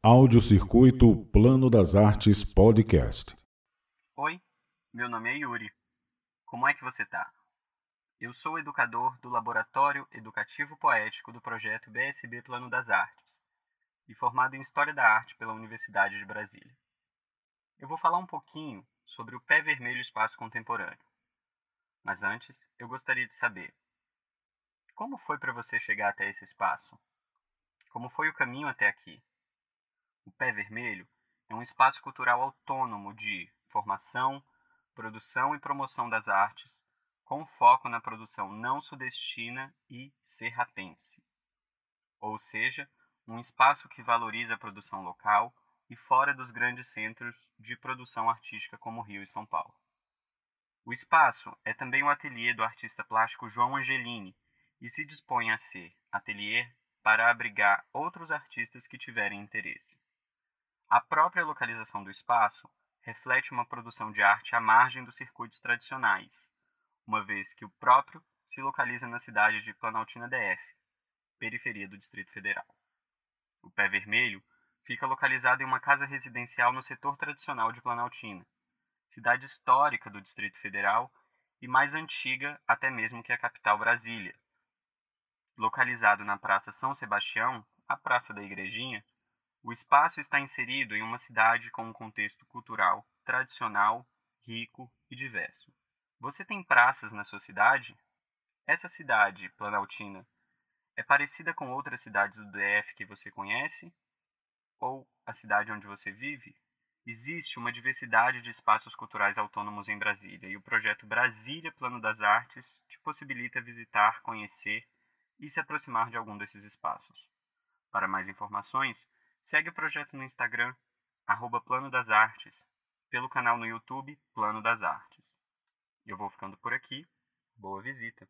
Audiocircuito Plano das Artes Podcast. Oi, meu nome é Yuri. Como é que você tá? Eu sou educador do Laboratório Educativo Poético do projeto BSB Plano das Artes e formado em História da Arte pela Universidade de Brasília. Eu vou falar um pouquinho sobre o Pé Vermelho Espaço Contemporâneo. Mas antes, eu gostaria de saber: como foi para você chegar até esse espaço? Como foi o caminho até aqui? O Pé Vermelho é um espaço cultural autônomo de formação, produção e promoção das artes, com foco na produção não sudestina e serratense. Ou seja, um espaço que valoriza a produção local e fora dos grandes centros de produção artística como Rio e São Paulo. O espaço é também o ateliê do artista plástico João Angelini e se dispõe a ser ateliê para abrigar outros artistas que tiverem interesse. A própria localização do espaço reflete uma produção de arte à margem dos circuitos tradicionais, uma vez que o próprio se localiza na cidade de Planaltina DF, periferia do Distrito Federal. O Pé Vermelho fica localizado em uma casa residencial no setor tradicional de Planaltina, cidade histórica do Distrito Federal e mais antiga até mesmo que a capital Brasília. Localizado na Praça São Sebastião, a Praça da Igrejinha, o espaço está inserido em uma cidade com um contexto cultural tradicional, rico e diverso. Você tem praças na sua cidade? Essa cidade, Planaltina, é parecida com outras cidades do DF que você conhece? Ou a cidade onde você vive? Existe uma diversidade de espaços culturais autônomos em Brasília e o projeto Brasília Plano das Artes te possibilita visitar, conhecer e se aproximar de algum desses espaços. Para mais informações, segue o projeto no Instagram, arroba Plano das Artes, pelo canal no YouTube Plano das Artes. Eu vou ficando por aqui. Boa visita!